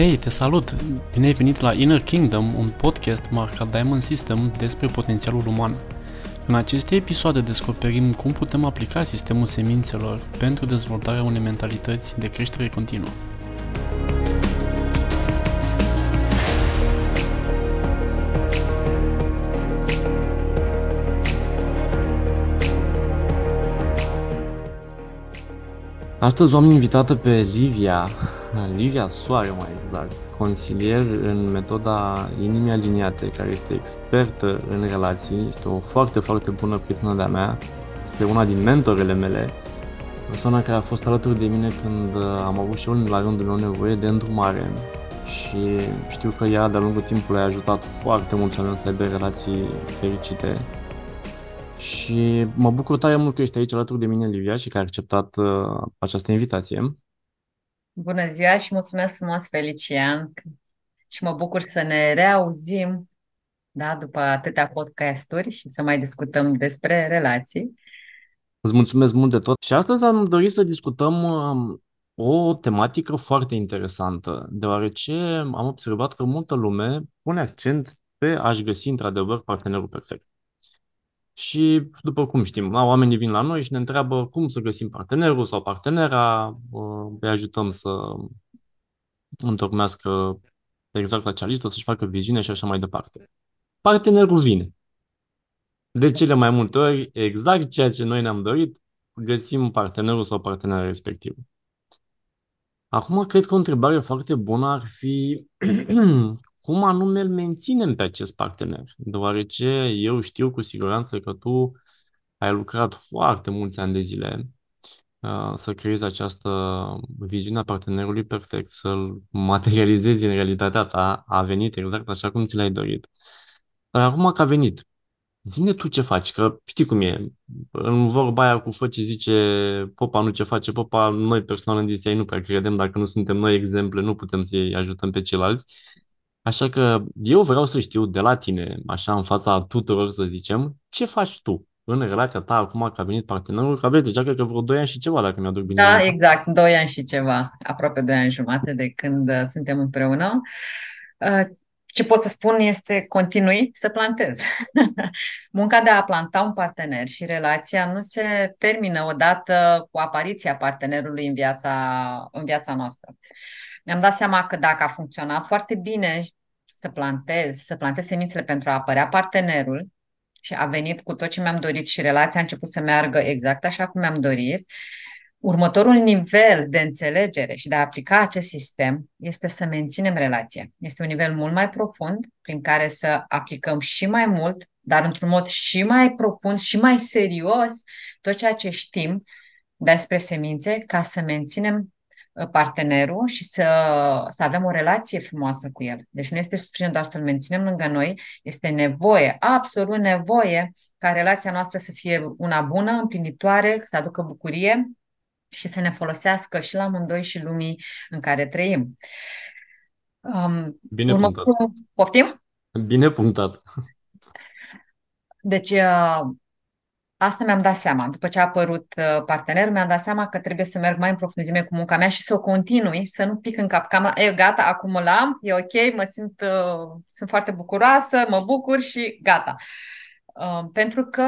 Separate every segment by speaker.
Speaker 1: Hei, te salut! Bine ai venit la Inner Kingdom, un podcast marcat Diamond System despre potențialul uman. În aceste episoade descoperim cum putem aplica sistemul semințelor pentru dezvoltarea unei mentalități de creștere continuă. Astăzi am invitată pe Livia, Livia Soare mai exact, consilier în metoda inimii aliniate, care este expertă în relații, este o foarte, foarte bună prietenă de-a mea, este una din mentorele mele, persoana care a fost alături de mine când uh, am avut și eu la rândul meu nevoie de îndrumare. Și știu că ea de-a lungul timpului a ajutat foarte mulți oameni să aibă relații fericite. Și mă bucur tare mult că ești aici alături de mine, Livia, și că ai acceptat uh, această invitație.
Speaker 2: Bună ziua și mulțumesc frumos, Felician. Și mă bucur să ne reauzim, da, după atâtea podcasturi și să mai discutăm despre relații.
Speaker 1: Îți mulțumesc mult de tot. Și astăzi am dorit să discutăm um, o tematică foarte interesantă, deoarece am observat că multă lume pune accent pe a-și găsi într-adevăr partenerul perfect. Și, după cum știm, oamenii vin la noi și ne întreabă cum să găsim partenerul sau partenera, îi ajutăm să întocmească exact acea listă, să-și facă viziune și așa mai departe. Partenerul vine. De cele mai multe ori, exact ceea ce noi ne-am dorit, găsim partenerul sau partenera respectivă. Acum, cred că o întrebare foarte bună ar fi cum anume îl menținem pe acest partener, deoarece eu știu cu siguranță că tu ai lucrat foarte mulți ani de zile uh, să creezi această viziune a partenerului perfect, să-l materializezi în realitatea ta, a venit exact așa cum ți l-ai dorit. Dar acum că a venit, zine tu ce faci, că știi cum e. În vorba aia cu fă ce zice popa, nu ce face popa, noi personal în DCI nu prea credem, dacă nu suntem noi exemple, nu putem să-i ajutăm pe ceilalți. Așa că eu vreau să știu de la tine, așa în fața tuturor să zicem, ce faci tu în relația ta acum că a venit partenerul, că aveți deja cred că vreo 2 ani și ceva, dacă mi-aduc bine.
Speaker 2: Da, exact, 2 ani și ceva, aproape 2 ani jumate de când uh, suntem împreună. Uh, ce pot să spun este continui să plantez. Munca de a planta un partener și relația nu se termină odată cu apariția partenerului în viața, în viața noastră mi-am dat seama că dacă a funcționat foarte bine să plantez, să plantez semințele pentru a apărea partenerul și a venit cu tot ce mi-am dorit și relația a început să meargă exact așa cum mi-am dorit, următorul nivel de înțelegere și de a aplica acest sistem este să menținem relația. Este un nivel mult mai profund prin care să aplicăm și mai mult, dar într-un mod și mai profund și mai serios tot ceea ce știm despre semințe ca să menținem Uh, partenerul și să, să avem o relație frumoasă cu el. Deci nu este suficient doar să-l menținem lângă noi, este nevoie, absolut nevoie, ca relația noastră să fie una bună, împlinitoare, să aducă bucurie și să ne folosească și la amândoi și lumii în care trăim.
Speaker 1: Um, Bine punctat.
Speaker 2: Poftim?
Speaker 1: Bine punctat.
Speaker 2: Deci, uh, Asta mi-am dat seama. După ce a apărut uh, partenerul, mi-am dat seama că trebuie să merg mai în profunzime cu munca mea și să o continui, să nu pic în capcana. E, gata, acum l-am, e ok, mă simt, uh, sunt foarte bucuroasă, mă bucur și gata. Uh, pentru că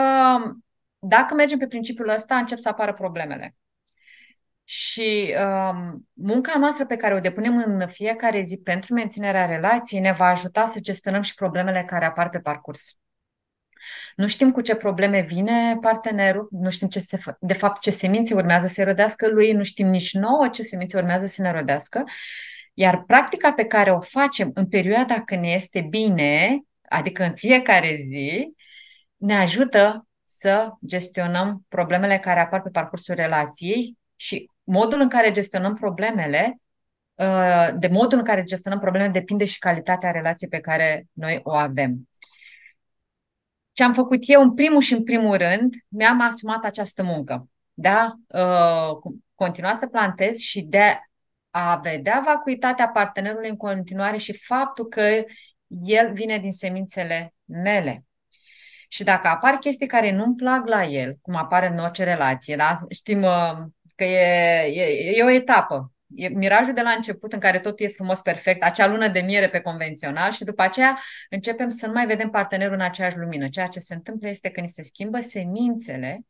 Speaker 2: dacă mergem pe principiul ăsta, încep să apară problemele. Și um, munca noastră pe care o depunem în fiecare zi pentru menținerea relației ne va ajuta să gestionăm și problemele care apar pe parcurs. Nu știm cu ce probleme vine partenerul, nu știm ce se, de fapt ce semințe urmează să rodească lui, nu știm nici nouă ce semințe urmează să ne rodească. Iar practica pe care o facem în perioada când ne este bine, adică în fiecare zi, ne ajută să gestionăm problemele care apar pe parcursul relației și modul în care gestionăm problemele, uh, de modul în care gestionăm problemele depinde și calitatea relației pe care noi o avem. Ce am făcut eu, în primul și în primul rând, mi-am asumat această muncă. Da? Uh, continua să plantez și de a vedea vacuitatea partenerului în continuare și faptul că el vine din semințele mele. Și dacă apar chestii care nu-mi plac la el, cum apare în orice relație, da? știm uh, că e, e, e o etapă E mirajul de la început în care totul e frumos, perfect, acea lună de miere pe convențional și după aceea începem să nu mai vedem partenerul în aceeași lumină. Ceea ce se întâmplă este că ni se schimbă semințele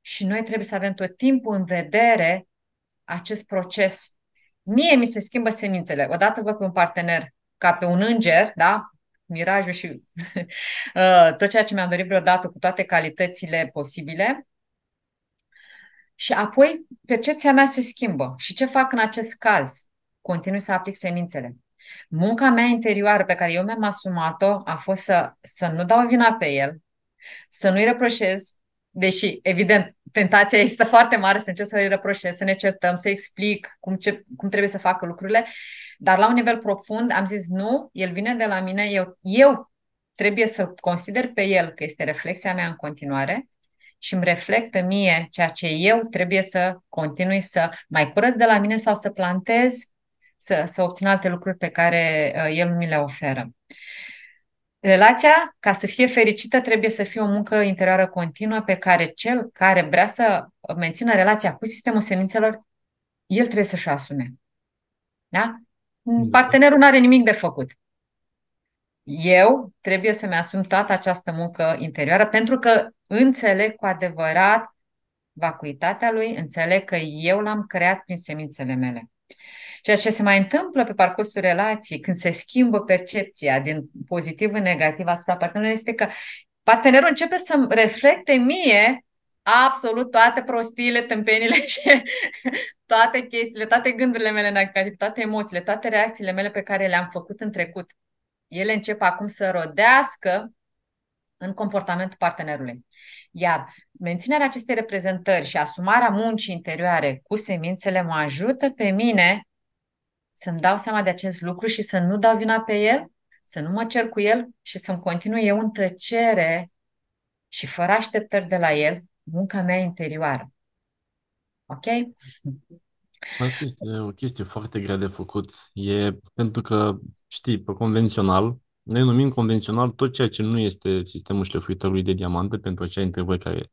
Speaker 2: și noi trebuie să avem tot timpul în vedere acest proces. Mie mi se schimbă semințele. Odată văd pe un partener ca pe un înger, da? Mirajul și uh, tot ceea ce mi-am dorit vreodată cu toate calitățile posibile. Și apoi percepția mea se schimbă. Și ce fac în acest caz? Continui să aplic semințele. Munca mea interioară pe care eu mi-am asumat-o a fost să, să nu dau vina pe el, să nu-i reproșez, deși, evident, tentația este foarte mare să încerc să-i reproșez, să ne certăm, să explic cum, ce, cum trebuie să facă lucrurile, dar la un nivel profund am zis nu, el vine de la mine, eu, eu trebuie să consider pe el că este reflexia mea în continuare și îmi reflectă mie ceea ce eu trebuie să continui să mai curăț de la mine sau să plantez, să, să obțin alte lucruri pe care uh, el mi le oferă. Relația, ca să fie fericită, trebuie să fie o muncă interioară continuă pe care cel care vrea să mențină relația cu sistemul semințelor, el trebuie să-și asume. Da? Partenerul nu are nimic de făcut. Eu trebuie să-mi asum toată această muncă interioară pentru că înțeleg cu adevărat vacuitatea lui, înțeleg că eu l-am creat prin semințele mele. Ceea ce se mai întâmplă pe parcursul relației, când se schimbă percepția din pozitiv în negativ asupra partenerului, este că partenerul începe să reflecte mie absolut toate prostiile, tâmpenile și toate chestiile, toate gândurile mele negative, toate emoțiile, toate reacțiile mele pe care le-am făcut în trecut. Ele încep acum să rodească în comportamentul partenerului. Iar menținerea acestei reprezentări și asumarea muncii interioare cu semințele mă ajută pe mine să-mi dau seama de acest lucru și să nu dau vina pe el, să nu mă cer cu el și să-mi continui eu în tăcere și fără așteptări de la el munca mea interioară. Ok?
Speaker 1: Asta este o chestie foarte grea de făcut. E pentru că, știi, pe convențional, noi numim convențional tot ceea ce nu este sistemul șlefuitorului de diamante pentru acea dintre voi care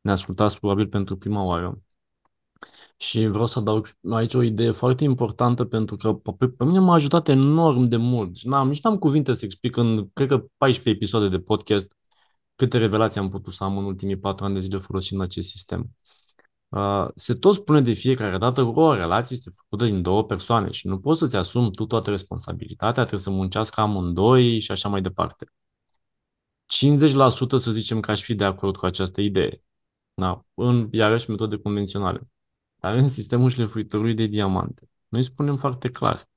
Speaker 1: ne ascultați probabil pentru prima oară. Și vreau să adaug aici o idee foarte importantă pentru că pe, pe mine m-a ajutat enorm de mult. Și n-am, nici n-am cuvinte să explic în, cred că, 14 episoade de podcast câte revelații am putut să am în ultimii 4 ani de zile folosind acest sistem. Uh, se tot spune de fiecare dată că o relație este făcută din două persoane și nu poți să-ți asumi tu toată responsabilitatea, trebuie să muncească amândoi și așa mai departe. 50% să zicem că aș fi de acord cu această idee. Da, în, iarăși, metode convenționale. Dar în sistemul șlefuitorului de diamante, noi spunem foarte clar,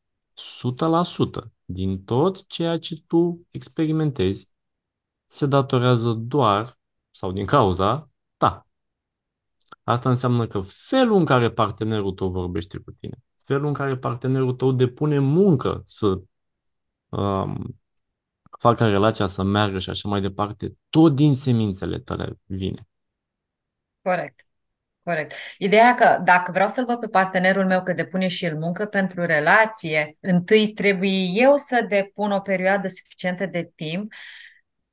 Speaker 1: 100% din tot ceea ce tu experimentezi se datorează doar sau din cauza ta. Asta înseamnă că felul în care partenerul tău vorbește cu tine, felul în care partenerul tău depune muncă să um, facă relația să meargă și așa mai departe, tot din semințele tale vine.
Speaker 2: Corect. Corect. Ideea că dacă vreau să-l văd pe partenerul meu că depune și el muncă pentru relație, întâi trebuie eu să depun o perioadă suficientă de timp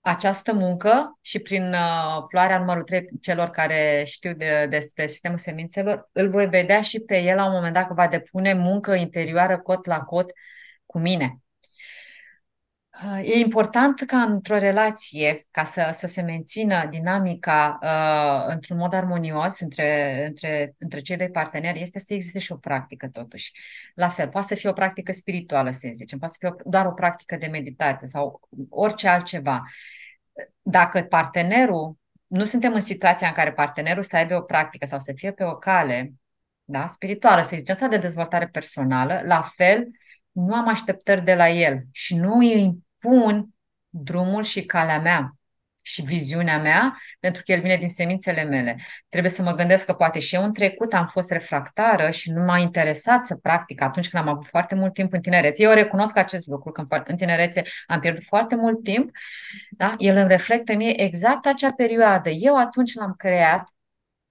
Speaker 2: această muncă și prin uh, floarea numărul 3 celor care știu de, despre sistemul semințelor, îl voi vedea și pe el la un moment dat că va depune muncă interioară cot la cot cu mine. E important ca într-o relație, ca să, să se mențină dinamica uh, într-un mod armonios între, între, între cei doi parteneri, este să existe și o practică totuși. La fel, poate să fie o practică spirituală, să zicem, poate să fie o, doar o practică de meditație sau orice altceva. Dacă partenerul, nu suntem în situația în care partenerul să aibă o practică sau să fie pe o cale da, spirituală, să zicem, sau de dezvoltare personală, la fel, nu am așteptări de la el și nu îi pun drumul și calea mea și viziunea mea, pentru că el vine din semințele mele. Trebuie să mă gândesc că poate și eu în trecut am fost refractară și nu m-a interesat să practic atunci când am avut foarte mult timp în tinerețe. Eu recunosc acest lucru, că în tinerețe am pierdut foarte mult timp. Da? El îmi reflectă mie exact acea perioadă. Eu atunci l-am creat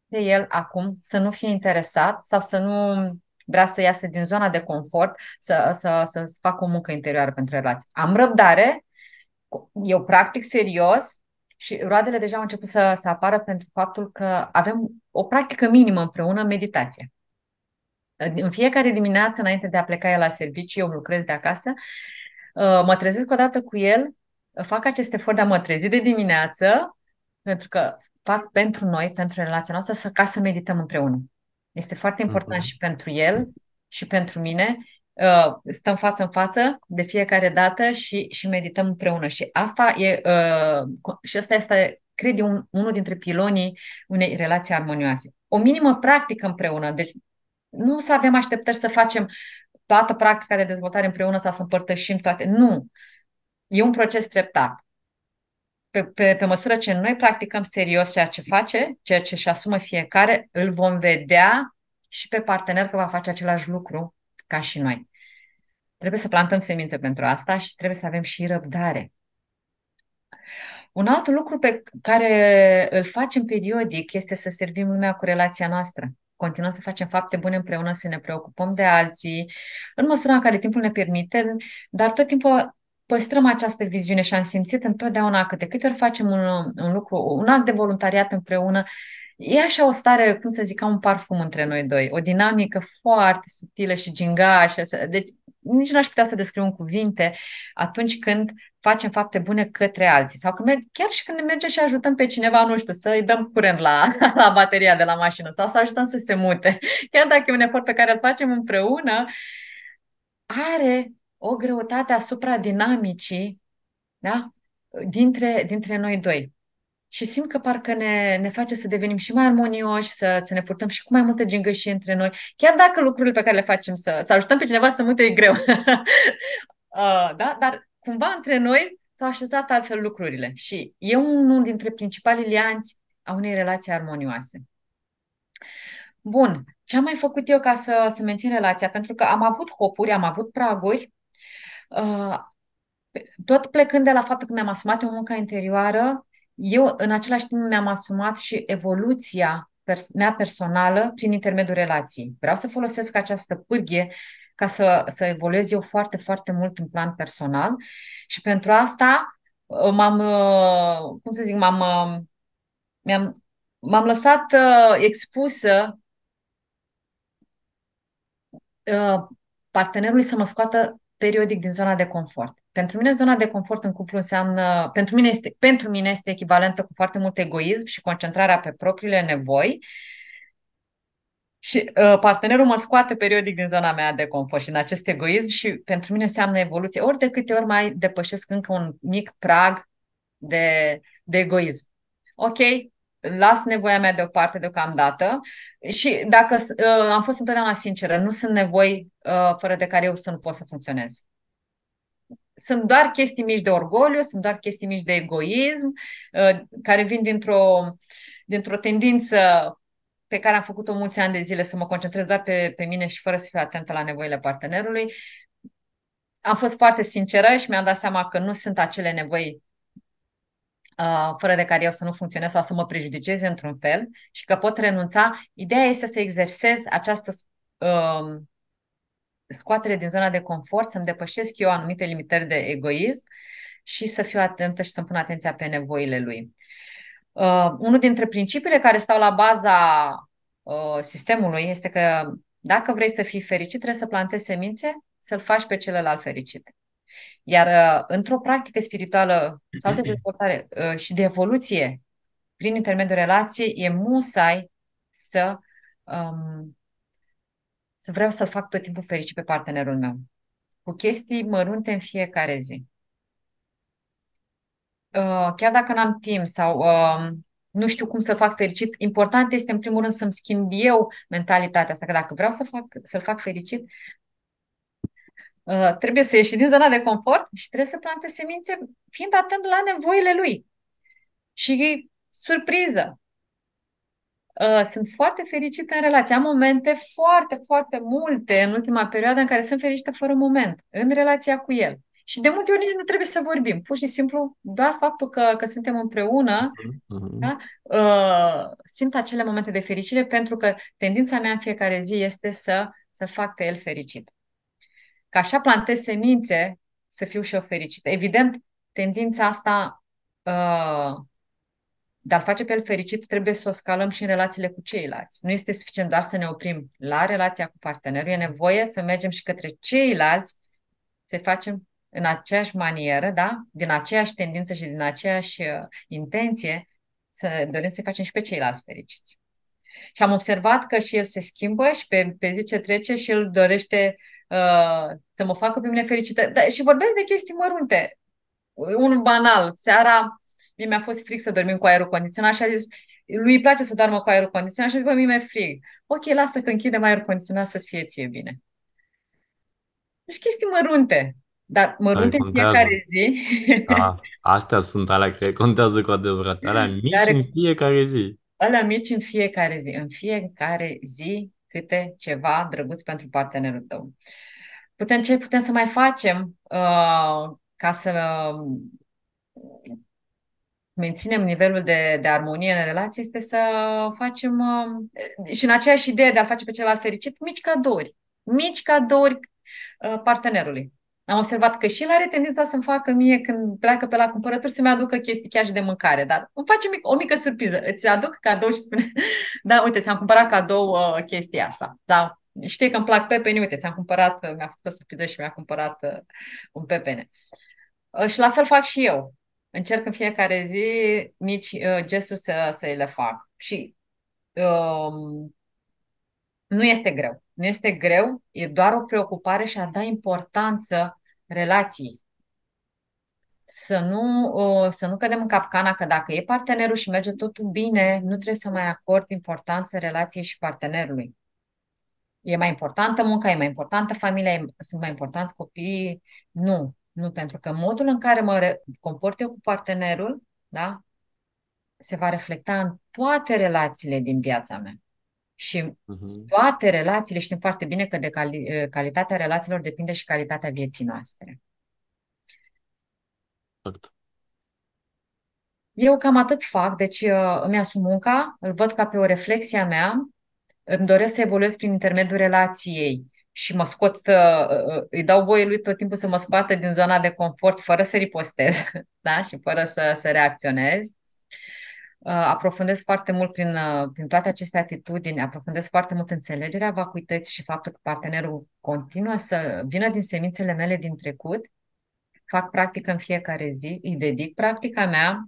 Speaker 2: de el acum să nu fie interesat sau să nu vrea să iasă din zona de confort, să, să, să facă o muncă interioară pentru relație. Am răbdare, eu practic serios și roadele deja au început să, să apară pentru faptul că avem o practică minimă împreună, meditație. În fiecare dimineață, înainte de a pleca la serviciu, eu lucrez de acasă, uh, mă trezesc odată cu el, fac acest efort de a mă trezi de dimineață, pentru că fac pentru noi, pentru relația noastră, să, ca să medităm împreună. Este foarte important uh-huh. și pentru el și pentru mine. Uh, stăm față în față de fiecare dată și, și medităm împreună. Și asta e, uh, și asta este, cred eu, un, unul dintre pilonii unei relații armonioase. O minimă practică împreună. Deci nu să avem așteptări să facem toată practica de dezvoltare împreună sau să împărtășim toate. Nu. E un proces treptat. Pe, pe, pe măsură ce noi practicăm serios ceea ce face, ceea ce își asumă fiecare, îl vom vedea și pe partener că va face același lucru ca și noi. Trebuie să plantăm semințe pentru asta și trebuie să avem și răbdare. Un alt lucru pe care îl facem periodic este să servim lumea cu relația noastră. Continuăm să facem fapte bune împreună, să ne preocupăm de alții, în măsura în care timpul ne permite, dar tot timpul păstrăm această viziune și am simțit întotdeauna că de câte ori facem un, un lucru, un act de voluntariat împreună, e așa o stare, cum să zic, ca un parfum între noi doi, o dinamică foarte subtilă și gingașă. Deci nici n-aș putea să descriu în cuvinte atunci când facem fapte bune către alții sau când merg, chiar și când ne mergem și ajutăm pe cineva, nu știu, să-i dăm curent la, la bateria de la mașină sau să ajutăm să se mute. Chiar dacă e un efort pe care îl facem împreună, are o greutate asupra dinamicii da? dintre, dintre noi doi. Și simt că parcă ne, ne face să devenim și mai armonioși, să, să ne purtăm și cu mai multă gingășie între noi, chiar dacă lucrurile pe care le facem să, să ajutăm pe cineva să mute e greu. uh, da? Dar cumva între noi s-au așezat altfel lucrurile și e unul dintre principalii lianți a unei relații armonioase. Bun, ce am mai făcut eu ca să, să mențin relația? Pentru că am avut hopuri, am avut praguri, uh, tot plecând de la faptul că mi-am asumat o muncă interioară, eu în același timp mi-am asumat și evoluția pers- mea personală prin intermediul relației. Vreau să folosesc această pârghie ca să, să evoluez eu foarte, foarte mult în plan personal și pentru asta uh, m-am, uh, cum să zic, m-am, uh, mi-am, m-am lăsat expusă partenerului să mă scoată periodic din zona de confort. Pentru mine zona de confort în cuplu înseamnă, pentru mine este, pentru mine este echivalentă cu foarte mult egoism și concentrarea pe propriile nevoi și uh, partenerul mă scoate periodic din zona mea de confort și în acest egoism și pentru mine înseamnă evoluție. Ori de câte ori mai depășesc încă un mic prag de, de egoism. Ok, las nevoia mea deoparte deocamdată și dacă uh, am fost întotdeauna sinceră, nu sunt nevoi uh, fără de care eu să nu pot să funcționez. Sunt doar chestii mici de orgoliu, sunt doar chestii mici de egoism, uh, care vin dintr-o, dintr-o tendință pe care am făcut-o mulți ani de zile să mă concentrez doar pe, pe mine și fără să fiu atentă la nevoile partenerului. Am fost foarte sinceră și mi-am dat seama că nu sunt acele nevoi uh, fără de care eu să nu funcționez sau să mă prejudiceze într-un fel și că pot renunța. Ideea este să exersez această uh, scoatere din zona de confort, să-mi depășesc eu anumite limitări de egoism și să fiu atentă și să-mi pun atenția pe nevoile lui. Uh, unul dintre principiile care stau la baza uh, sistemului este că dacă vrei să fii fericit, trebuie să plantezi semințe, să-l faci pe celălalt fericit. Iar uh, într-o practică spirituală sau de dezvoltare uh, și de evoluție prin intermediul relației, e musai să, um, să vreau să-l fac tot timpul fericit pe partenerul meu. Cu chestii mărunte în fiecare zi. Uh, chiar dacă n-am timp sau uh, nu știu cum să-l fac fericit, important este în primul rând să-mi schimb eu mentalitatea asta, că dacă vreau să fac, să-l fac fericit, uh, trebuie să ieși din zona de confort și trebuie să plante semințe fiind atent la nevoile lui. Și surpriză, Uh, sunt foarte fericită în relație. Am momente foarte, foarte multe în ultima perioadă în care sunt fericită fără moment, în relația cu el. Și de multe ori nici nu trebuie să vorbim. Pur și simplu, doar faptul că, că suntem împreună, uh-huh. da? uh, simt acele momente de fericire pentru că tendința mea în fiecare zi este să, să fac pe el fericit. Ca așa plantez semințe să fiu și eu fericită. Evident, tendința asta uh, de a-l face pe el fericit, trebuie să o scalăm și în relațiile cu ceilalți. Nu este suficient doar să ne oprim la relația cu partenerul, e nevoie să mergem și către ceilalți, să facem în aceeași manieră, da? din aceeași tendință și din aceeași uh, intenție, să dorim să facem și pe ceilalți fericiți. Și am observat că și el se schimbă și pe, pe zi ce trece și el dorește uh, să mă facă pe mine fericită. Da, și vorbesc de chestii mărunte. Unul banal. Seara Mie mi-a fost fric să dormim cu aerul condiționat și a zis, lui îi place să doarmă cu aerul condiționat și a zis, bă, mie mi-e frig. Ok, lasă că închidem aerul condiționat să-ți fie ție bine. Deci chestii mărunte, dar mărunte în fiecare zi.
Speaker 1: Da, astea sunt alea care contează cu adevărat, alea mici care, în fiecare zi.
Speaker 2: Alea mici în fiecare zi, în fiecare zi câte ceva drăguț pentru partenerul tău. Putem, ce putem să mai facem uh, ca să menținem nivelul de, de armonie în relație este să facem, uh, și în aceeași idee de a face pe celălalt fericit, mici cadouri. Mici cadouri uh, partenerului. Am observat că și el are tendința să-mi facă mie când pleacă pe la cumpărături să-mi aducă chestii chiar și de mâncare, dar îmi face mic, o mică surpriză. Îți aduc cadou și spune, da, uite, ți-am cumpărat cadou uh, chestia asta. Da, știi că îmi plac pepeni, uite, ți-am cumpărat, mi-a făcut o surpriză și mi-a cumpărat uh, un pepene. Uh, și la fel fac și eu încerc în fiecare zi mici uh, gesturi să, să le fac. Și um, nu este greu. Nu este greu, e doar o preocupare și a da importanță relației. Să nu, uh, să nu cădem în capcana că dacă e partenerul și merge totul bine, nu trebuie să mai acord importanță relației și partenerului. E mai importantă munca, e mai importantă familia, sunt mai importanți copiii. Nu. Nu, pentru că modul în care mă comport eu cu partenerul, da, se va reflecta în toate relațiile din viața mea. Și uh-huh. toate relațiile, știm foarte bine că de cali- eh, calitatea relațiilor depinde și calitatea vieții noastre.
Speaker 1: Exact.
Speaker 2: Eu cam atât fac, deci eh, îmi asum munca, îl văd ca pe o reflexie a mea, îmi doresc să evoluez prin intermediul relației și mă scot, uh, uh, îi dau voie lui tot timpul să mă scoată din zona de confort fără să ripostez da? și fără să, să reacționez. Uh, aprofundez foarte mult prin, prin toate aceste atitudini, aprofundez foarte mult înțelegerea vacuității și faptul că partenerul continuă să vină din semințele mele din trecut. Fac practică în fiecare zi, îi dedic practica mea,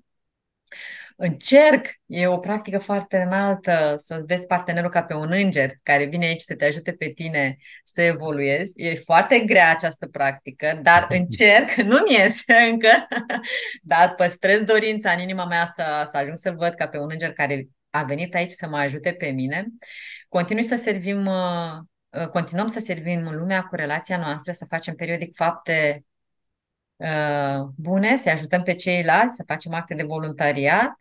Speaker 2: Încerc, e o practică foarte înaltă să vezi partenerul ca pe un înger care vine aici să te ajute pe tine să evoluezi. E foarte grea această practică, dar încerc, nu-mi iese încă, dar păstrez dorința în inima mea să, să ajung să-l văd ca pe un înger care a venit aici să mă ajute pe mine. Continui să servim, uh, uh, continuăm să servim lumea cu relația noastră, să facem periodic fapte uh, bune, să ajutăm pe ceilalți, să facem acte de voluntariat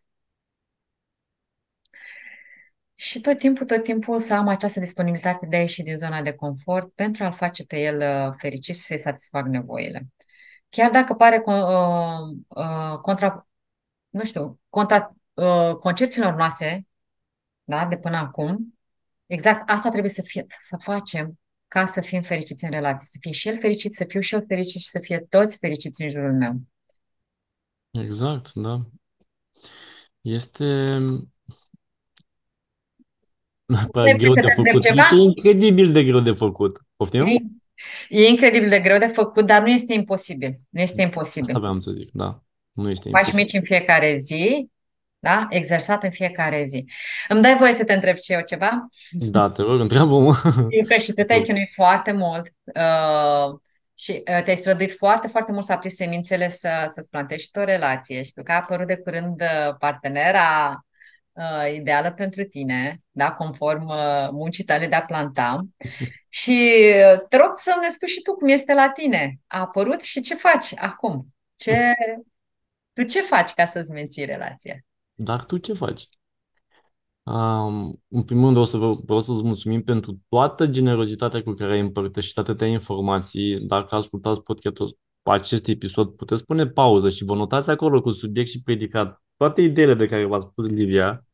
Speaker 2: și tot timpul, tot timpul să am această disponibilitate de a ieși din zona de confort pentru a-l face pe el uh, fericit și să-i satisfac nevoile. Chiar dacă pare uh, uh, contra, nu știu, contra uh, concepțiilor noastre, da, de până acum, exact asta trebuie să, fie, să facem ca să fim fericiți în relație. Să fie și el fericit, să fiu și eu fericit și să fie toți fericiți în jurul meu.
Speaker 1: Exact, da. Este Neapărat greu de făcut. Ceva? E incredibil de greu de făcut. Poftim?
Speaker 2: E incredibil de greu de făcut, dar nu este imposibil. Nu este imposibil.
Speaker 1: Asta vreau să zic, da. Nu este
Speaker 2: Faci imposibil. mici în fiecare zi, da? Exersat în fiecare zi. Îmi dai voie să te întreb și eu ceva?
Speaker 1: Da, te rog, întreabă-mă.
Speaker 2: că și tu te-ai chinuit foarte mult uh, și uh, te-ai străduit foarte, foarte mult să aprizi semințele să, să-ți plantezi și tu o relație. Știu că a apărut de curând uh, partenera uh, ideală pentru tine, da, conform uh, muncii tale de a planta. și uh, te rog să ne spui și tu cum este la tine. A apărut și ce faci acum? Ce, tu ce faci ca să-ți menții relația?
Speaker 1: Dar tu ce faci? Um, în primul rând, o să vă, vreau să-ți mulțumim pentru toată generozitatea cu care ai împărtășit atâtea informații. Dacă ascultați podcastul acest episod, puteți pune pauză și vă notați acolo cu subiect și predicat toate ideile de care v-ați spus Livia,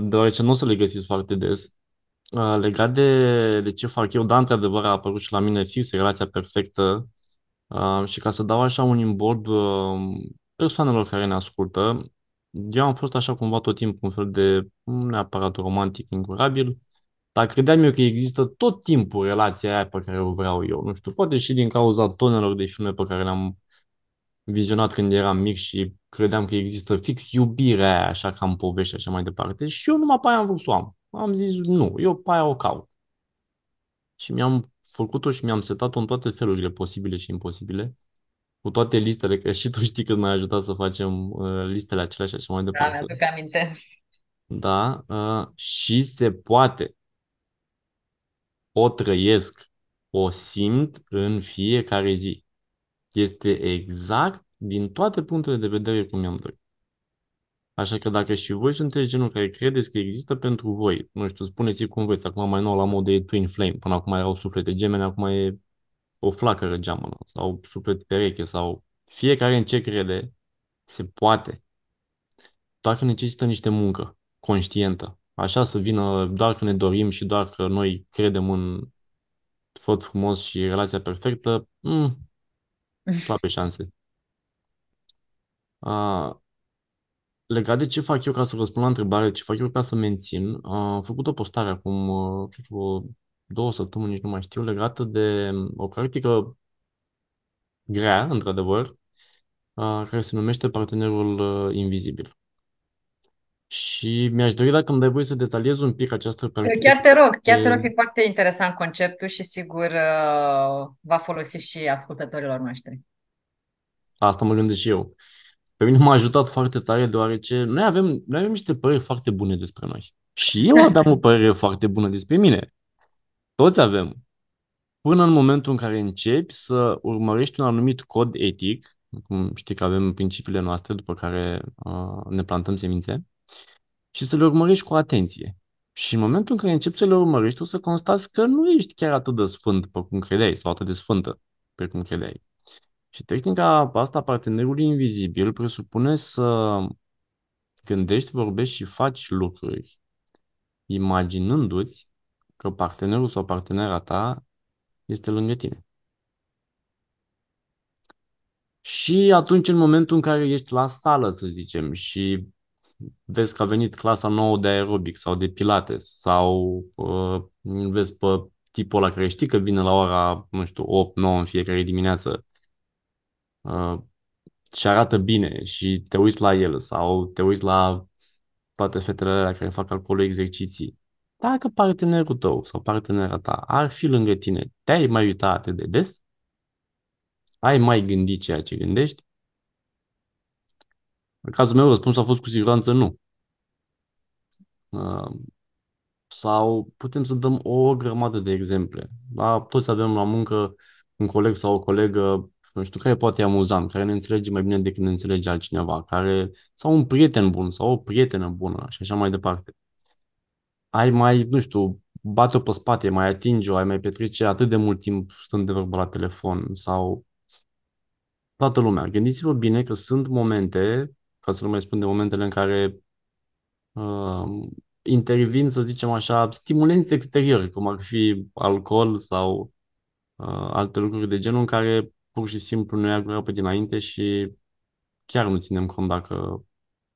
Speaker 1: deoarece nu o să le găsiți foarte des. Legat de, de ce fac eu, da, într-adevăr a apărut și la mine fix relația perfectă și ca să dau așa un imbold persoanelor care ne ascultă, Eu am fost așa cumva tot timpul un fel de, nu neapărat romantic, incurabil, dar credeam eu că există tot timpul relația aia pe care o vreau eu. Nu știu, poate și din cauza tonelor de filme pe care le-am vizionat când eram mic și credeam că există fix iubirea aia, așa ca în povești așa mai departe. Și eu numai pe aia am vrut să o am. Am zis, nu, eu pe aia o caut. Și mi-am făcut-o și mi-am setat-o în toate felurile posibile și imposibile, cu toate listele, că și tu știi că m-ai ajutat să facem uh, listele acelea și așa mai
Speaker 2: Da,
Speaker 1: departe.
Speaker 2: mi-aduc aminte.
Speaker 1: Da, uh, și se poate. O trăiesc, o simt în fiecare zi. Este exact din toate punctele de vedere cum mi-am dorit. Așa că dacă și voi sunteți genul care credeți că există pentru voi, nu știu, spuneți cum vreți, acum mai nou la modă e Twin Flame, până acum erau suflete gemene, acum e o flacără geamănă sau suflet pereche sau fiecare în ce crede, se poate. Doar că necesită niște muncă conștientă. Așa să vină doar că ne dorim și doar că noi credem în făt frumos și relația perfectă, mm, slabe șanse. Uh, legat de ce fac eu ca să răspund la întrebare, ce fac eu ca să mențin, uh, am făcut o postare acum, uh, cred că o două săptămâni, nici nu mai știu, legată de o practică grea, într-adevăr, uh, care se numește partenerul uh, invizibil. Și mi-aș dori dacă îmi dai voie să detaliez un pic această practică.
Speaker 2: Chiar te rog, chiar te rog, e foarte interesant conceptul și sigur uh, va folosi și ascultătorilor noștri.
Speaker 1: Asta mă gândesc și eu. Pe mine m-a ajutat foarte tare deoarece noi avem, noi avem niște păreri foarte bune despre noi. Și eu aveam o părere foarte bună despre mine. Toți avem. Până în momentul în care începi să urmărești un anumit cod etic, cum știi că avem principiile noastre după care uh, ne plantăm semințe, și să le urmărești cu atenție. Și în momentul în care începi să le urmărești, o să constați că nu ești chiar atât de sfânt pe cum credeai sau atât de sfântă pe cum credeai. Și tehnica asta a partenerului invizibil presupune să gândești, vorbești și faci lucruri imaginându-ți că partenerul sau partenera ta este lângă tine. Și atunci, în momentul în care ești la sală, să zicem, și vezi că a venit clasa nouă de aerobic sau de pilates sau uh, vezi pe tipul ăla care știi că vine la ora, nu știu, 8-9 în fiecare dimineață uh, și arată bine și te uiți la el sau te uiți la toate fetele alea care fac acolo exerciții. Dacă partenerul tău sau partenera ta ar fi lângă tine, te-ai mai uitat atât de des? Ai mai gândit ceea ce gândești? În cazul meu, răspunsul a fost cu siguranță nu. Uh, sau putem să dăm o grămadă de exemple. Da? Toți avem la muncă un coleg sau o colegă, nu știu, care poate e amuzant, care ne înțelege mai bine decât ne înțelege altcineva, care, sau un prieten bun, sau o prietenă bună și așa mai departe. Ai mai, nu știu, bate-o pe spate, mai atinge-o, ai mai petrece atât de mult timp stând de vorbă la telefon sau toată lumea. Gândiți-vă bine că sunt momente, ca să nu mai spun de momentele în care uh, intervin, să zicem așa, stimulenți exteriori, cum ar fi alcool sau uh, alte lucruri de genul în care pur și simplu nu ia gura pe dinainte și chiar nu ținem cont dacă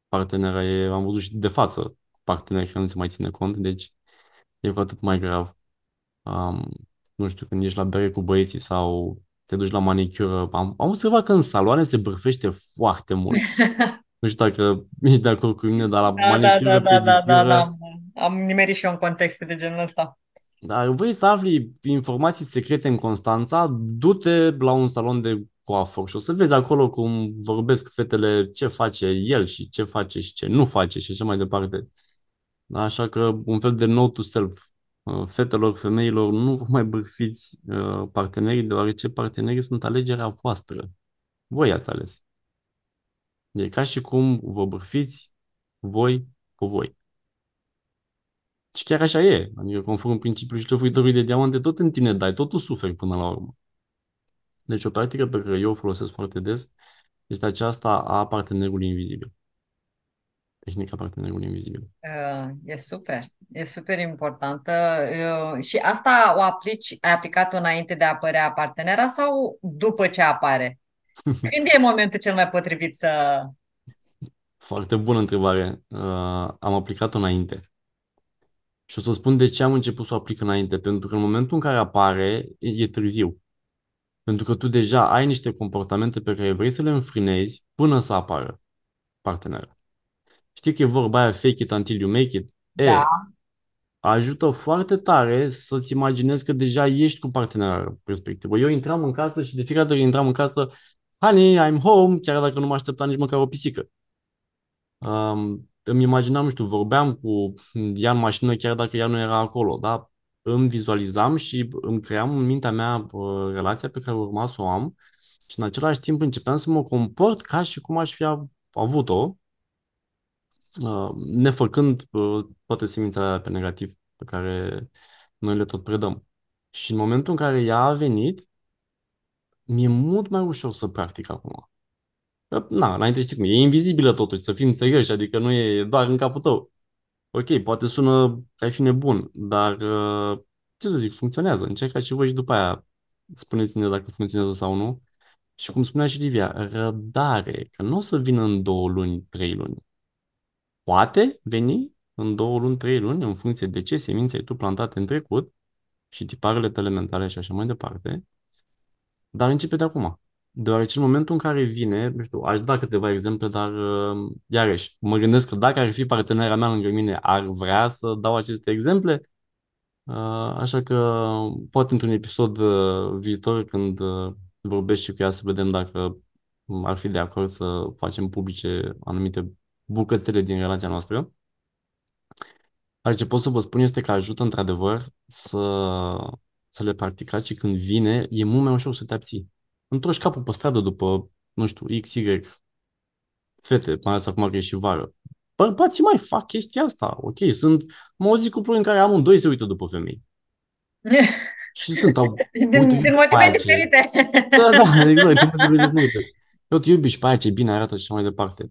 Speaker 1: partenera e, am văzut și de față parteneri care nu se mai ține cont, deci e cu atât mai grav. Um, nu știu, când ești la bere cu băieții sau te duci la manicură, am, am observat că în saloane se bârfește foarte mult. Nu știu dacă ești de acord cu mine, dar la
Speaker 2: Da, da,
Speaker 1: manicură,
Speaker 2: da, da, da, da, da.
Speaker 1: pedicură,
Speaker 2: Am nimerit și eu în contexte de genul ăsta.
Speaker 1: Dar vrei să afli informații secrete în Constanța, du-te la un salon de coafor și o să vezi acolo cum vorbesc fetele ce face el și ce face și ce nu face și așa mai departe. Da, Așa că un fel de note to self. Uh, Fetelor, femeilor, nu vă mai bârfiți uh, partenerii, deoarece partenerii sunt alegerea voastră. Voi ați ales. E ca și cum vă bârfiți voi cu voi. Și chiar așa e. Adică conform principiului șlefuitorului de diamante, tot în tine dai, totul suferi până la urmă. Deci o practică pe care eu o folosesc foarte des este aceasta a partenerului invizibil. Tehnica partenerului invizibil.
Speaker 2: Uh, E super, e super importantă Uh, și asta o aplici, ai aplicat-o înainte de a apărea partenera sau după ce apare? Când e momentul cel mai potrivit să...
Speaker 1: Foarte bună întrebare. Uh, am aplicat-o înainte. Și o să spun de ce am început să o aplic înainte. Pentru că în momentul în care apare, e, e târziu. Pentru că tu deja ai niște comportamente pe care vrei să le înfrânezi până să apară partenerul. Știi că e vorba aia fake it until you make it?
Speaker 2: Da.
Speaker 1: E, ajută foarte tare să-ți imaginezi că deja ești cu partenerul respectiv. Eu intram în casă și de fiecare dată când intram în casă, honey, I'm home, chiar dacă nu mă aștepta nici măcar o pisică. Um, îmi imaginam, nu știu, vorbeam cu ea în mașină chiar dacă ea nu era acolo, da? Îmi vizualizam și îmi cream în mintea mea uh, relația pe care urma să o am și în același timp începeam să mă comport ca și cum aș fi avut-o, uh, nefăcând uh, toate semințele pe negativ pe care noi le tot predăm. Și în momentul în care ea a venit, mi-e mult mai ușor să practic acum. Na, înainte știi cum e, e invizibilă totuși, să fim serioși, adică nu e doar în capul tău. Ok, poate sună că ai fi nebun, dar uh, ce să zic, funcționează. Încercați și voi și după aia spuneți-ne dacă funcționează sau nu. Și cum spunea și Livia, răbdare, că nu o să vină în două luni, trei luni. Poate veni în două luni, trei luni, în funcție de ce semințe ai tu plantate în trecut și tiparele tale mentale și așa mai departe, dar începe de acum. Deoarece în momentul în care vine, nu știu, aș da câteva exemple, dar uh, iarăși, mă gândesc că dacă ar fi partenera mea lângă mine, ar vrea să dau aceste exemple, uh, așa că poate într-un episod uh, viitor, când vorbesc și cu ea, să vedem dacă ar fi de acord să facem publice anumite bucățele din relația noastră. Dar ce pot să vă spun este că ajută într-adevăr să, să le practicați și când vine, e mult mai ușor să te abții întorci capul pe stradă după, nu știu, XY fete, mai ales acum că e și vară. Bărbații mai fac chestia asta, ok, sunt, mă auzi cupluri în care amândoi se uită după femei. și sunt, au,
Speaker 2: din, din motive diferite.
Speaker 1: Da, da, exact, din motive diferite. Eu te iubi și pe aia ce bine arată și așa mai departe.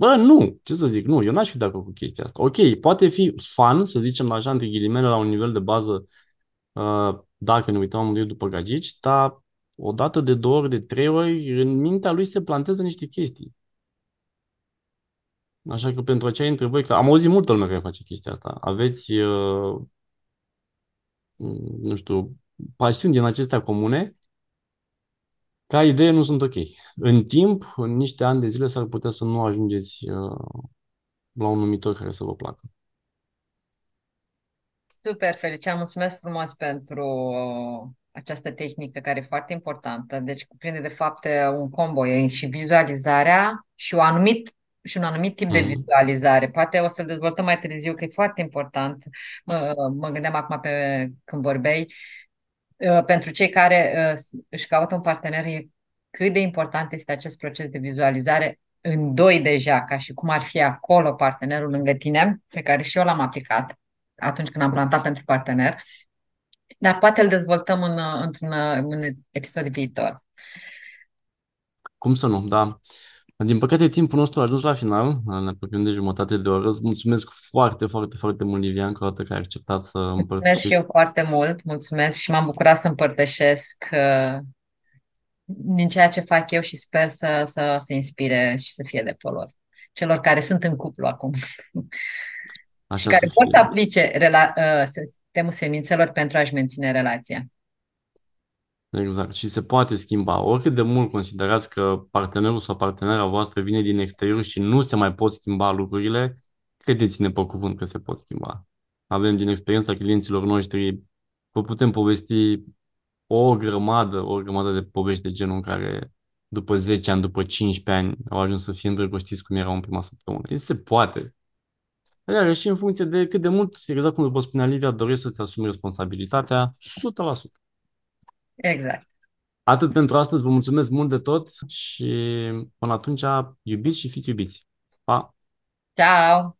Speaker 1: Bă, nu, ce să zic, nu, eu n-aș fi de acord cu chestia asta. Ok, poate fi fun, să zicem așa, între ghilimele, la un nivel de bază, uh, dacă ne uităm amândoi după gagici, dar o dată, de două ori, de trei ori, în mintea lui se plantează niște chestii. Așa că pentru aceia dintre voi, că am auzit multă lume care face chestia asta, aveți, uh, nu știu, pasiuni din acestea comune, ca idee nu sunt ok. În timp, în niște ani de zile, s-ar putea să nu ajungeți uh, la un numitor care să vă placă.
Speaker 2: Super, Felicia, mulțumesc frumos pentru această tehnică care e foarte importantă. Deci cuprinde de fapt un combo, e și vizualizarea și, un anumit, și un anumit tip mm. de mhm. vizualizare. Poate o să dezvoltăm mai târziu, că e foarte important. Mă, mă gândeam acum pe când vorbeai. Uh, pentru cei care uh, își caută un partener, e cât de important este acest proces de vizualizare în doi deja, ca și cum ar fi acolo partenerul lângă tine, pe care și eu l-am aplicat atunci când am plantat pentru partener dar poate îl dezvoltăm în, într-un în episod viitor.
Speaker 1: Cum să nu, da. Din păcate, timpul nostru a ajuns la final, ne apropiem de jumătate de oră. Îți mulțumesc foarte, foarte, foarte mult, Livia, încă o dată că ai acceptat să împărtășești.
Speaker 2: Mulțumesc și eu foarte mult, mulțumesc și m-am bucurat să împărtășesc uh, din ceea ce fac eu și sper să, să se inspire și să fie de folos celor care sunt în cuplu acum. Așa și care pot să aplice rela- uh, sistemul semințelor pentru a-și menține relația.
Speaker 1: Exact. Și se poate schimba. Oricât de mult considerați că partenerul sau partenera voastră vine din exterior și nu se mai pot schimba lucrurile, credeți-ne pe cuvânt că se pot schimba. Avem din experiența clienților noștri, vă putem povesti o grămadă, o grămadă de povești de genul în care după 10 ani, după 15 ani au ajuns să fie îndrăgostiți cum erau în prima săptămână. Se poate. Iar și în funcție de cât de mult, exact cum vă spunea Livia, dorești să-ți asumi responsabilitatea 100%.
Speaker 2: Exact.
Speaker 1: Atât pentru astăzi, vă mulțumesc mult de tot și până atunci iubiți și fiți iubiți. Pa!
Speaker 2: Ciao!